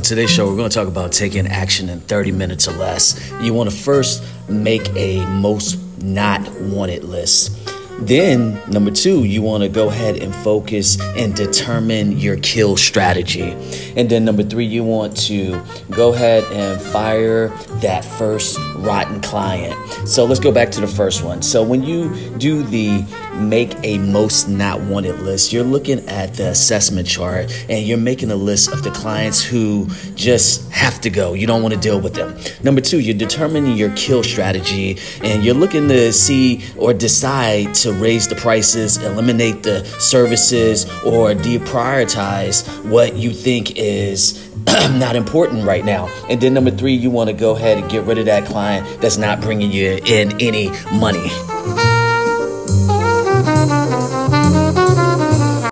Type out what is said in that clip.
today's show, we're going to talk about taking action in 30 minutes or less. You want to first make a most not wanted list. Then, number two, you want to go ahead and focus and determine your kill strategy. And then, number three, you want to go ahead and fire that first rotten client. So, let's go back to the first one. So, when you do the make a most not wanted list, you're looking at the assessment chart and you're making a list of the clients who just have to go. You don't want to deal with them. Number two, you're determining your kill strategy and you're looking to see or decide to raise the prices, eliminate the services, or deprioritize what you think is not important right now. And then number three, you want to go ahead and get rid of that client that's not bringing you in any money.